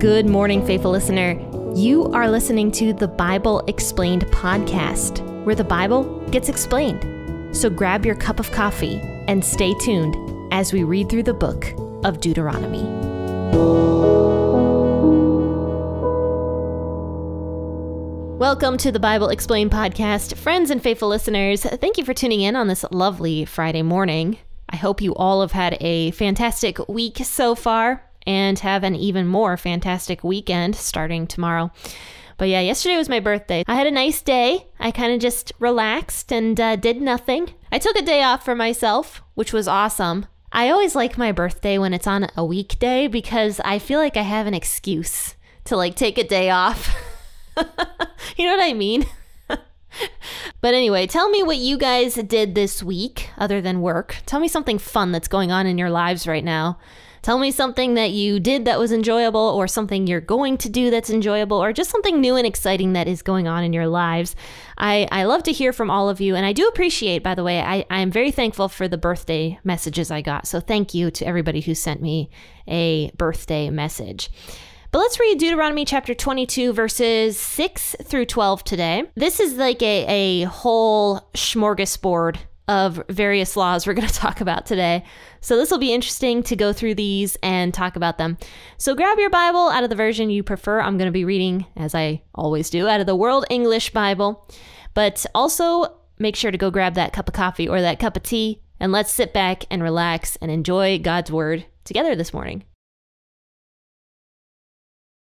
Good morning, faithful listener. You are listening to the Bible Explained podcast, where the Bible gets explained. So grab your cup of coffee and stay tuned as we read through the book of Deuteronomy. Welcome to the Bible Explained podcast. Friends and faithful listeners, thank you for tuning in on this lovely Friday morning. I hope you all have had a fantastic week so far and have an even more fantastic weekend starting tomorrow. But yeah, yesterday was my birthday. I had a nice day. I kind of just relaxed and uh, did nothing. I took a day off for myself, which was awesome. I always like my birthday when it's on a weekday because I feel like I have an excuse to like take a day off. you know what I mean? but anyway, tell me what you guys did this week other than work. Tell me something fun that's going on in your lives right now. Tell me something that you did that was enjoyable, or something you're going to do that's enjoyable, or just something new and exciting that is going on in your lives. I, I love to hear from all of you, and I do appreciate, by the way, I, I am very thankful for the birthday messages I got. So thank you to everybody who sent me a birthday message. But let's read Deuteronomy chapter 22, verses 6 through 12 today. This is like a, a whole smorgasbord of various laws we're going to talk about today. So this will be interesting to go through these and talk about them. So grab your Bible out of the version you prefer. I'm going to be reading, as I always do, out of the World English Bible. But also make sure to go grab that cup of coffee or that cup of tea and let's sit back and relax and enjoy God's Word together this morning.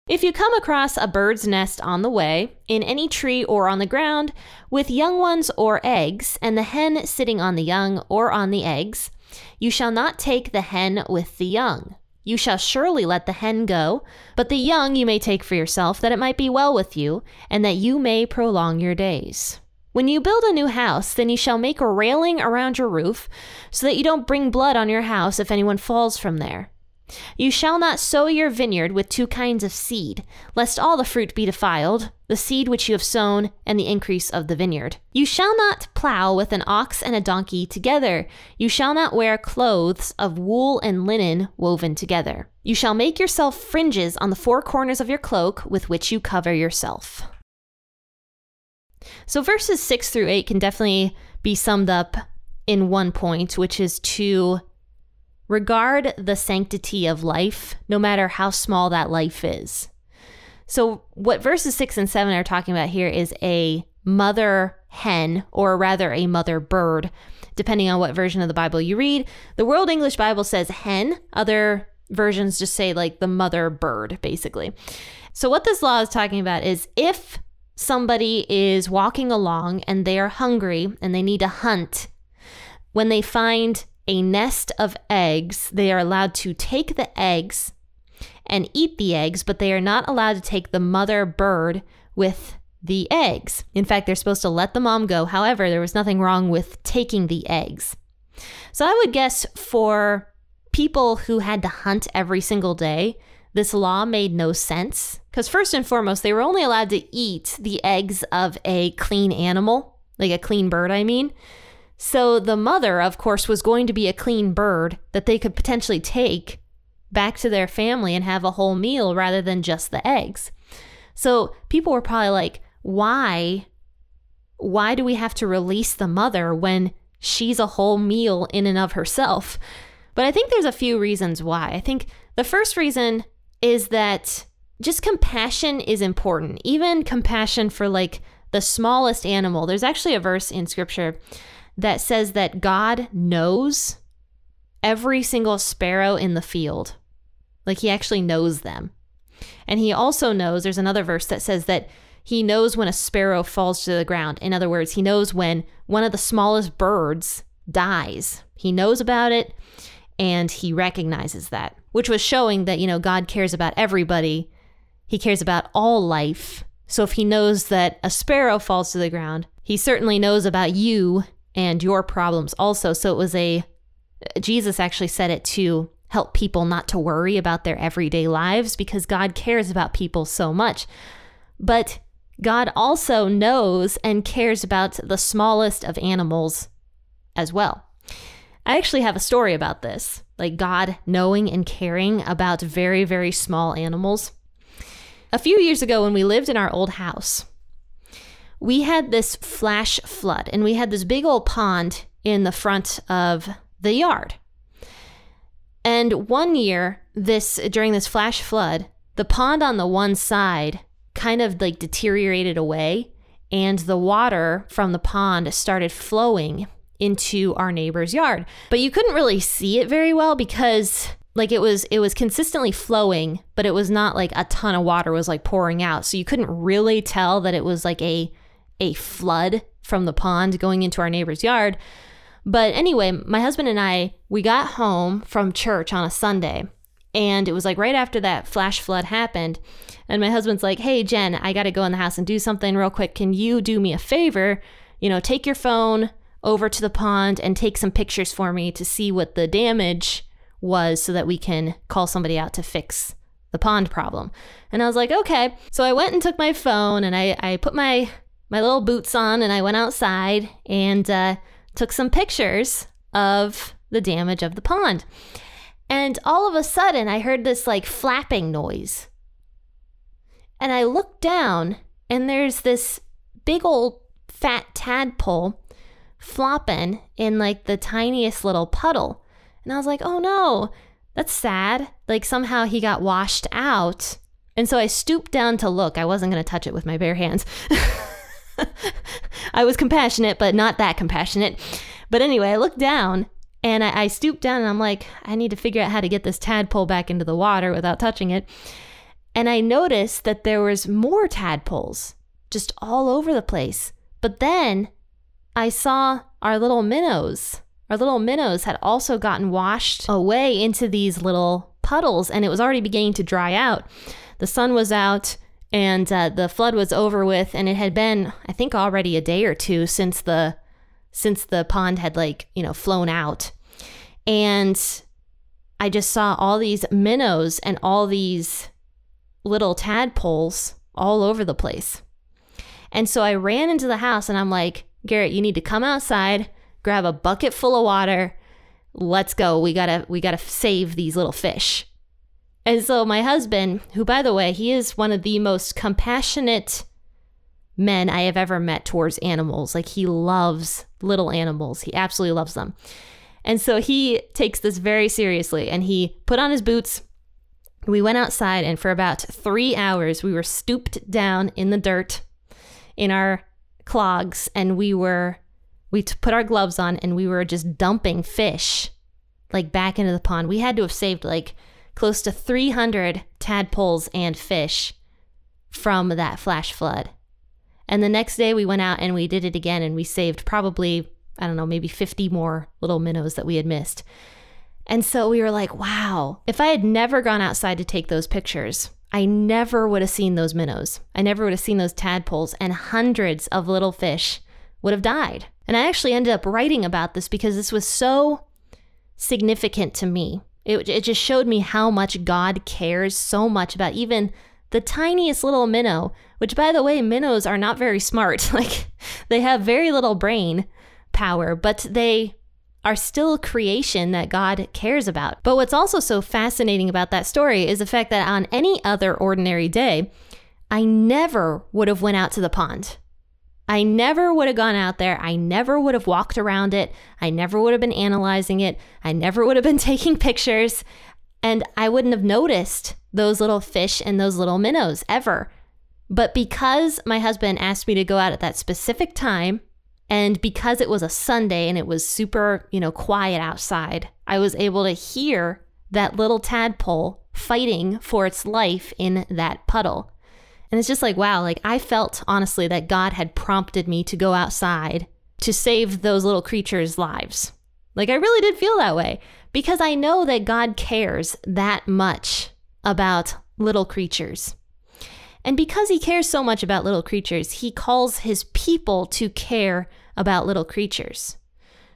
If you come across a bird's nest on the way, in any tree or on the ground, with young ones or eggs, and the hen sitting on the young or on the eggs, you shall not take the hen with the young. You shall surely let the hen go, but the young you may take for yourself, that it might be well with you, and that you may prolong your days. When you build a new house, then you shall make a railing around your roof, so that you don't bring blood on your house if anyone falls from there. You shall not sow your vineyard with two kinds of seed, lest all the fruit be defiled, the seed which you have sown, and the increase of the vineyard. You shall not plow with an ox and a donkey together. You shall not wear clothes of wool and linen woven together. You shall make yourself fringes on the four corners of your cloak with which you cover yourself. So, verses 6 through 8 can definitely be summed up in one point, which is to Regard the sanctity of life, no matter how small that life is. So, what verses 6 and 7 are talking about here is a mother hen, or rather a mother bird, depending on what version of the Bible you read. The World English Bible says hen, other versions just say like the mother bird, basically. So, what this law is talking about is if somebody is walking along and they are hungry and they need to hunt, when they find a nest of eggs, they are allowed to take the eggs and eat the eggs, but they are not allowed to take the mother bird with the eggs. In fact, they're supposed to let the mom go. However, there was nothing wrong with taking the eggs. So I would guess for people who had to hunt every single day, this law made no sense. Because, first and foremost, they were only allowed to eat the eggs of a clean animal, like a clean bird, I mean. So the mother, of course, was going to be a clean bird that they could potentially take back to their family and have a whole meal rather than just the eggs. So people were probably like, why? Why do we have to release the mother when she's a whole meal in and of herself? But I think there's a few reasons why. I think the first reason is that just compassion is important, even compassion for like the smallest animal. There's actually a verse in scripture that says that God knows every single sparrow in the field. Like he actually knows them. And he also knows, there's another verse that says that he knows when a sparrow falls to the ground. In other words, he knows when one of the smallest birds dies. He knows about it and he recognizes that, which was showing that, you know, God cares about everybody. He cares about all life. So if he knows that a sparrow falls to the ground, he certainly knows about you and your problems also. So it was a, Jesus actually said it to help people not to worry about their everyday lives because God cares about people so much. But God also knows and cares about the smallest of animals as well. I actually have a story about this like God knowing and caring about very, very small animals. a few years ago when we lived in our old house, we had this flash flood and we had this big old pond in the front of the yard. And one year, this during this flash flood, the pond on the one side kind of like deteriorated away and the water from the pond started flowing into our neighbor's yard. But you couldn't really see it very well because like it was it was consistently flowing, but it was not like a ton of water was like pouring out. So you couldn't really tell that it was like a a flood from the pond going into our neighbor's yard. But anyway, my husband and I, we got home from church on a Sunday. And it was like right after that flash flood happened. And my husband's like, hey, Jen, I got to go in the house and do something real quick. Can you do me a favor? You know, take your phone over to the pond and take some pictures for me to see what the damage was so that we can call somebody out to fix the pond problem. And I was like, okay. So I went and took my phone and I, I put my my little boots on and I went outside and uh, took some pictures of the damage of the pond. And all of a sudden, I heard this like flapping noise. And I looked down, and there's this big old fat tadpole flopping in like the tiniest little puddle. And I was like, oh no, that's sad. Like somehow he got washed out. And so I stooped down to look. I wasn't going to touch it with my bare hands. I was compassionate, but not that compassionate. But anyway, I looked down and I, I stooped down and I'm like, I need to figure out how to get this tadpole back into the water without touching it. And I noticed that there was more tadpoles just all over the place. But then I saw our little minnows. Our little minnows had also gotten washed away into these little puddles and it was already beginning to dry out. The sun was out and uh, the flood was over with and it had been i think already a day or two since the since the pond had like you know flown out. And i just saw all these minnows and all these little tadpoles all over the place. And so i ran into the house and i'm like garrett you need to come outside grab a bucket full of water. Let's go. We gotta we gotta save these little fish and so my husband, who by the way, he is one of the most compassionate men I have ever met towards animals. Like he loves little animals. He absolutely loves them. And so he takes this very seriously and he put on his boots. We went outside and for about 3 hours we were stooped down in the dirt in our clogs and we were we put our gloves on and we were just dumping fish like back into the pond. We had to have saved like close to 300 tadpoles and fish from that flash flood. And the next day we went out and we did it again and we saved probably, I don't know, maybe 50 more little minnows that we had missed. And so we were like, wow, if I had never gone outside to take those pictures, I never would have seen those minnows. I never would have seen those tadpoles, and hundreds of little fish would have died. And I actually ended up writing about this because this was so significant to me. It, it just showed me how much God cares so much about even the tiniest little minnow, which by the way, minnows are not very smart. like they have very little brain power, but they are still creation that God cares about. But what's also so fascinating about that story is the fact that on any other ordinary day, I never would have went out to the pond. I never would have gone out there. I never would have walked around it. I never would have been analyzing it. I never would have been taking pictures. And I wouldn't have noticed those little fish and those little minnows ever. But because my husband asked me to go out at that specific time, and because it was a Sunday and it was super, you know, quiet outside, I was able to hear that little tadpole fighting for its life in that puddle. And it's just like, wow, like I felt honestly that God had prompted me to go outside to save those little creatures' lives. Like I really did feel that way because I know that God cares that much about little creatures. And because he cares so much about little creatures, he calls his people to care about little creatures.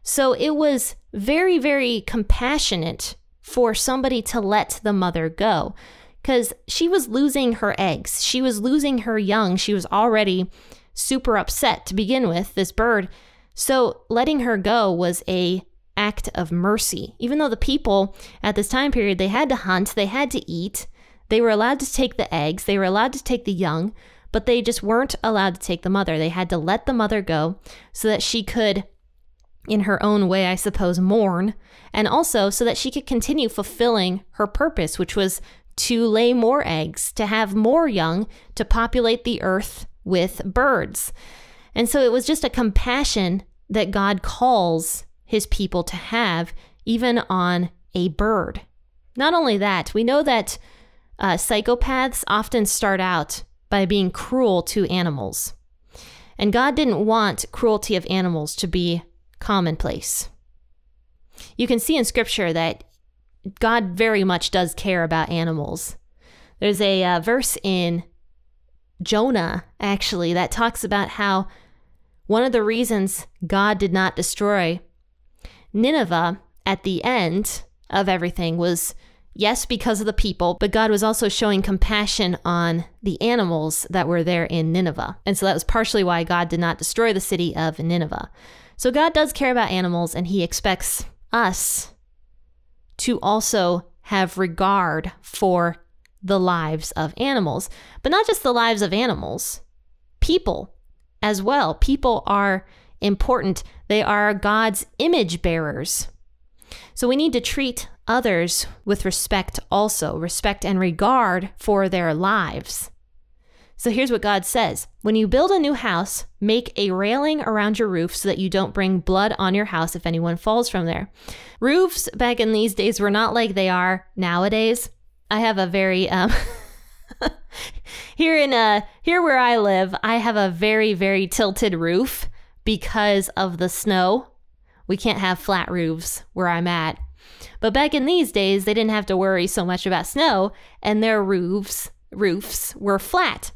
So it was very, very compassionate for somebody to let the mother go because she was losing her eggs. She was losing her young. She was already super upset to begin with, this bird. So letting her go was a act of mercy. Even though the people at this time period, they had to hunt, they had to eat, They were allowed to take the eggs, they were allowed to take the young, but they just weren't allowed to take the mother. They had to let the mother go so that she could, in her own way, I suppose, mourn, and also so that she could continue fulfilling her purpose, which was to lay more eggs, to have more young, to populate the earth with birds. And so it was just a compassion that God calls his people to have, even on a bird. Not only that, we know that uh, psychopaths often start out by being cruel to animals. And God didn't want cruelty of animals to be commonplace. You can see in scripture that God very much does care about animals. There's a uh, verse in Jonah, actually, that talks about how one of the reasons God did not destroy Nineveh at the end of everything was Yes, because of the people, but God was also showing compassion on the animals that were there in Nineveh. And so that was partially why God did not destroy the city of Nineveh. So God does care about animals, and He expects us to also have regard for the lives of animals, but not just the lives of animals, people as well. People are important, they are God's image bearers. So we need to treat others with respect also, respect and regard for their lives. So here's what God says When you build a new house, make a railing around your roof so that you don't bring blood on your house if anyone falls from there. Roofs back in these days were not like they are nowadays. I have a very, um, here in uh here where I live, I have a very very tilted roof because of the snow. We can't have flat roofs where I'm at. But back in these days, they didn't have to worry so much about snow, and their roofs roofs were flat.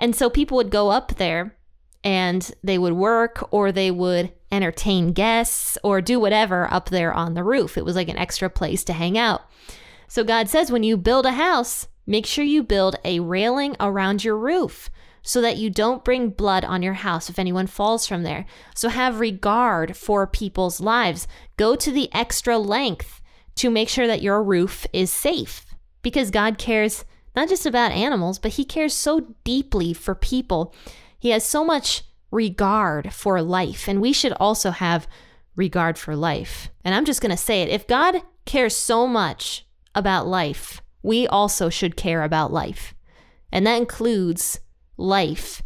And so people would go up there and they would work or they would entertain guests or do whatever up there on the roof. It was like an extra place to hang out. So God says when you build a house, make sure you build a railing around your roof so that you don't bring blood on your house if anyone falls from there. So have regard for people's lives. Go to the extra length to make sure that your roof is safe because God cares not just about animals, but he cares so deeply for people. He has so much regard for life, and we should also have regard for life. And I'm just going to say it if God cares so much about life, we also should care about life. And that includes life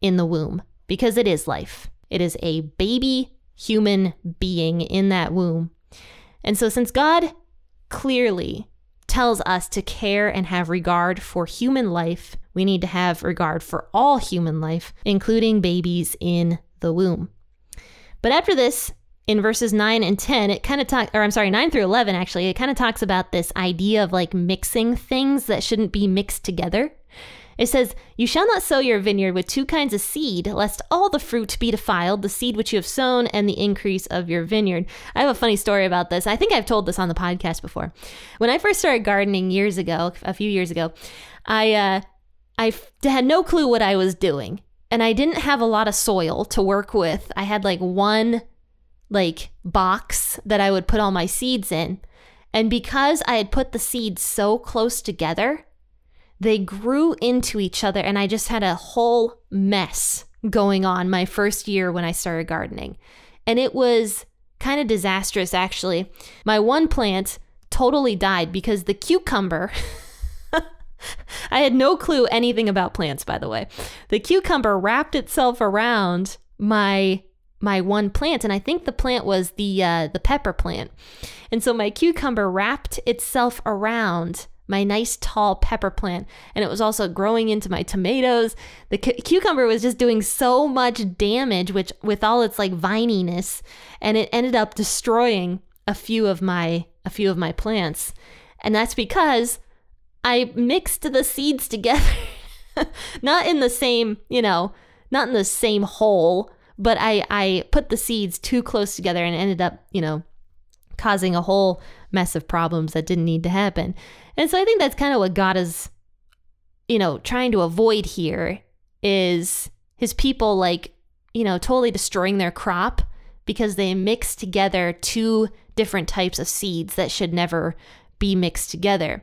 in the womb, because it is life. It is a baby human being in that womb. And so, since God clearly tells us to care and have regard for human life, we need to have regard for all human life, including babies in the womb. But after this, in verses 9 and 10, it kind of talks, or I'm sorry, 9 through 11, actually, it kind of talks about this idea of like mixing things that shouldn't be mixed together. It says, You shall not sow your vineyard with two kinds of seed, lest all the fruit be defiled, the seed which you have sown, and the increase of your vineyard. I have a funny story about this. I think I've told this on the podcast before. When I first started gardening years ago, a few years ago, I, uh, I had no clue what I was doing. And I didn't have a lot of soil to work with. I had like one like box that I would put all my seeds in. And because I had put the seeds so close together, they grew into each other, and I just had a whole mess going on my first year when I started gardening. And it was kind of disastrous, actually. My one plant totally died because the cucumber. I had no clue anything about plants, by the way. The cucumber wrapped itself around my my one plant, and I think the plant was the uh, the pepper plant. And so my cucumber wrapped itself around my nice tall pepper plant. And it was also growing into my tomatoes. The cu- cucumber was just doing so much damage which with all its like vininess and it ended up destroying a few of my a few of my plants. And that's because i mixed the seeds together. Not in the same you know not in the same hole but i i put the seeds too close together and ended up you know causing a whole mess of problems that didn't need to happen. And so I think that's kind of what God is, you know, trying to avoid here is his people like, you know, totally destroying their crop because they mix together two different types of seeds that should never be mixed together.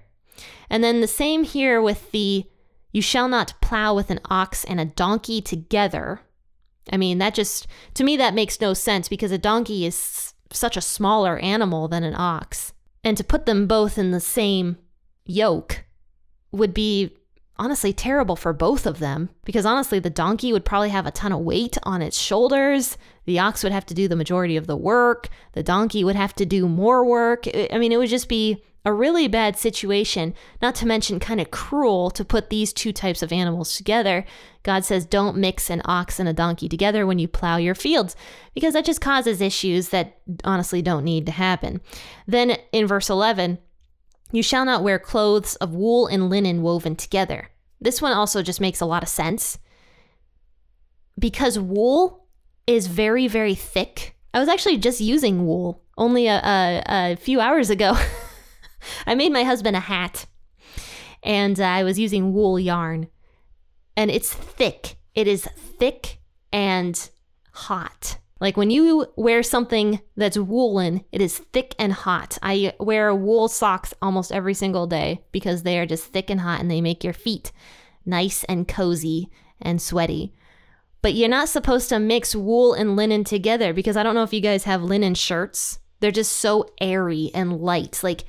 And then the same here with the you shall not plow with an ox and a donkey together. I mean, that just, to me, that makes no sense because a donkey is such a smaller animal than an ox. And to put them both in the same yoke would be honestly terrible for both of them because honestly, the donkey would probably have a ton of weight on its shoulders. The ox would have to do the majority of the work. The donkey would have to do more work. I mean, it would just be a really bad situation, not to mention kind of cruel to put these two types of animals together. God says, don't mix an ox and a donkey together when you plow your fields, because that just causes issues that honestly don't need to happen. Then in verse 11, you shall not wear clothes of wool and linen woven together. This one also just makes a lot of sense because wool is very, very thick. I was actually just using wool only a, a, a few hours ago. I made my husband a hat and uh, I was using wool yarn. And it's thick. It is thick and hot. Like when you wear something that's woolen, it is thick and hot. I wear wool socks almost every single day because they are just thick and hot and they make your feet nice and cozy and sweaty. But you're not supposed to mix wool and linen together because I don't know if you guys have linen shirts. They're just so airy and light. Like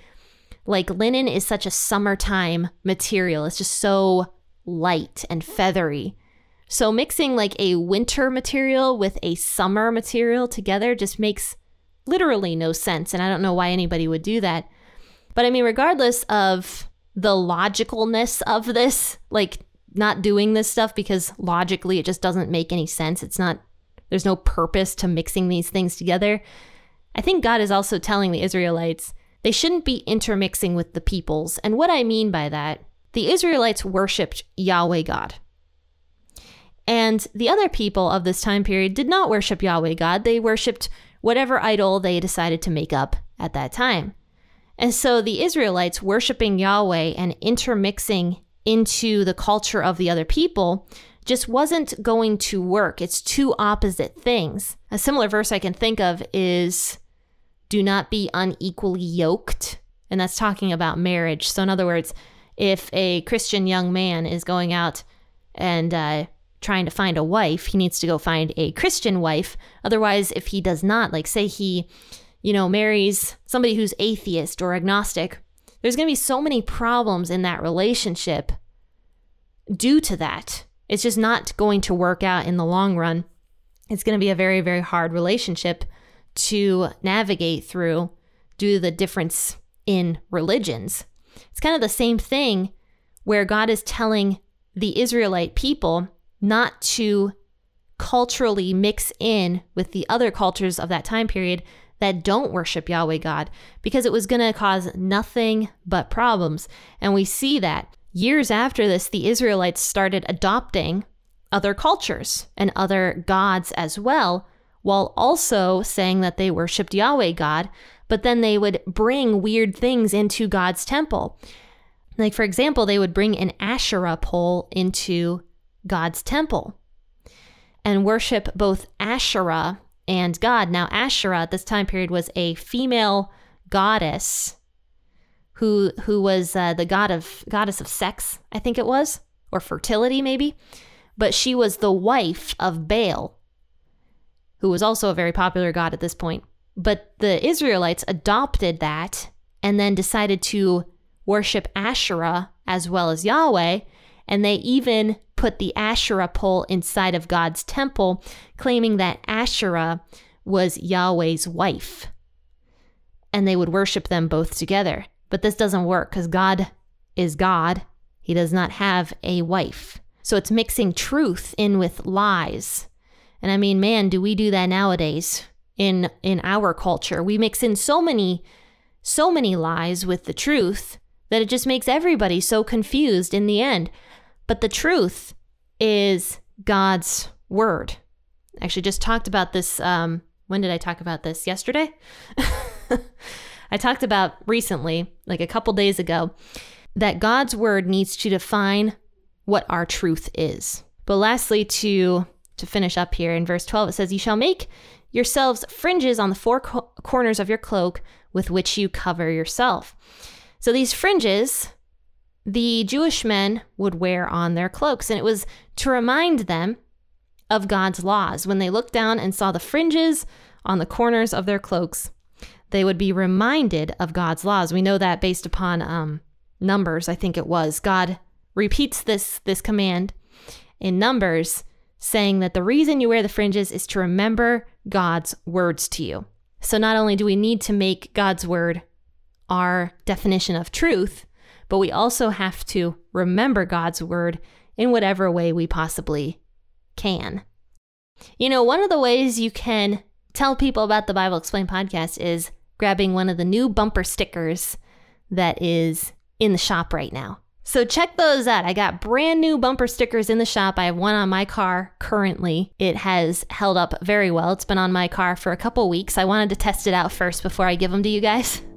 like linen is such a summertime material. It's just so light and feathery. So mixing like a winter material with a summer material together just makes literally no sense. And I don't know why anybody would do that. But I mean, regardless of the logicalness of this, like not doing this stuff because logically it just doesn't make any sense. It's not, there's no purpose to mixing these things together. I think God is also telling the Israelites they shouldn't be intermixing with the peoples. And what I mean by that, the Israelites worshiped Yahweh God. And the other people of this time period did not worship Yahweh God. They worshiped whatever idol they decided to make up at that time. And so the Israelites worshiping Yahweh and intermixing into the culture of the other people just wasn't going to work. It's two opposite things. A similar verse I can think of is do not be unequally yoked. And that's talking about marriage. So, in other words, if a Christian young man is going out and uh, trying to find a wife, he needs to go find a Christian wife. Otherwise, if he does not, like say he, you know, marries somebody who's atheist or agnostic, there's going to be so many problems in that relationship due to that. It's just not going to work out in the long run. It's going to be a very, very hard relationship to navigate through due to the difference in religions. It's kind of the same thing where God is telling the Israelite people not to culturally mix in with the other cultures of that time period that don't worship Yahweh God because it was going to cause nothing but problems. And we see that years after this, the Israelites started adopting other cultures and other gods as well while also saying that they worshiped Yahweh God, but then they would bring weird things into God's temple. Like, for example, they would bring an Asherah pole into God's temple and worship both Asherah and God. Now, Asherah at this time period was a female goddess who who was uh, the god of goddess of sex, I think it was, or fertility maybe, but she was the wife of Baal, who was also a very popular god at this point. But the Israelites adopted that and then decided to worship Asherah as well as Yahweh. And they even put the Asherah pole inside of God's temple, claiming that Asherah was Yahweh's wife. And they would worship them both together. But this doesn't work because God is God. He does not have a wife. So it's mixing truth in with lies. And I mean, man, do we do that nowadays in in our culture? We mix in so many so many lies with the truth that it just makes everybody so confused in the end. But the truth is God's word. Actually just talked about this um when did I talk about this? Yesterday? I talked about recently, like a couple days ago, that God's word needs to define what our truth is. But lastly, to to finish up here in verse 12, it says, You shall make yourselves fringes on the four co- corners of your cloak with which you cover yourself. So these fringes the Jewish men would wear on their cloaks. And it was to remind them of God's laws. When they looked down and saw the fringes on the corners of their cloaks, they would be reminded of God's laws. We know that based upon um, Numbers, I think it was. God repeats this, this command in Numbers, saying that the reason you wear the fringes is to remember God's words to you. So not only do we need to make God's word our definition of truth, but we also have to remember God's word in whatever way we possibly can. You know, one of the ways you can tell people about the Bible Explained podcast is grabbing one of the new bumper stickers that is in the shop right now. So check those out. I got brand new bumper stickers in the shop. I have one on my car currently. It has held up very well. It's been on my car for a couple weeks. I wanted to test it out first before I give them to you guys.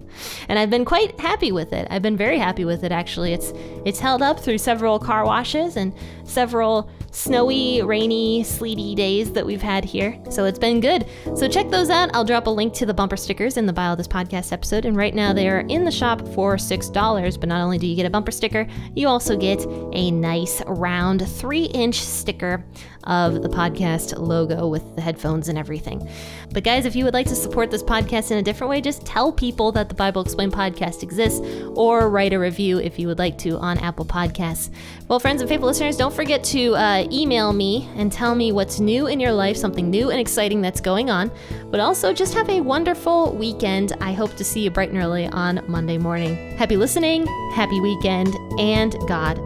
And I've been quite happy with it. I've been very happy with it actually. It's it's held up through several car washes and several snowy, rainy, sleety days that we've had here. So it's been good. So check those out. I'll drop a link to the bumper stickers in the bio of this podcast episode. And right now they are in the shop for $6. But not only do you get a bumper sticker, you also get a nice round three inch sticker of the podcast logo with the headphones and everything. But guys, if you would like to support this podcast in a different way, just tell people that the Bible Explained podcast exists or write a review if you would like to on Apple Podcasts. Well, friends and faithful listeners, don't forget to uh, email me and tell me what's new in your life, something new and exciting that's going on. But also just have a wonderful weekend. I hope to see you bright and early on Monday morning. Happy listening, happy weekend, and God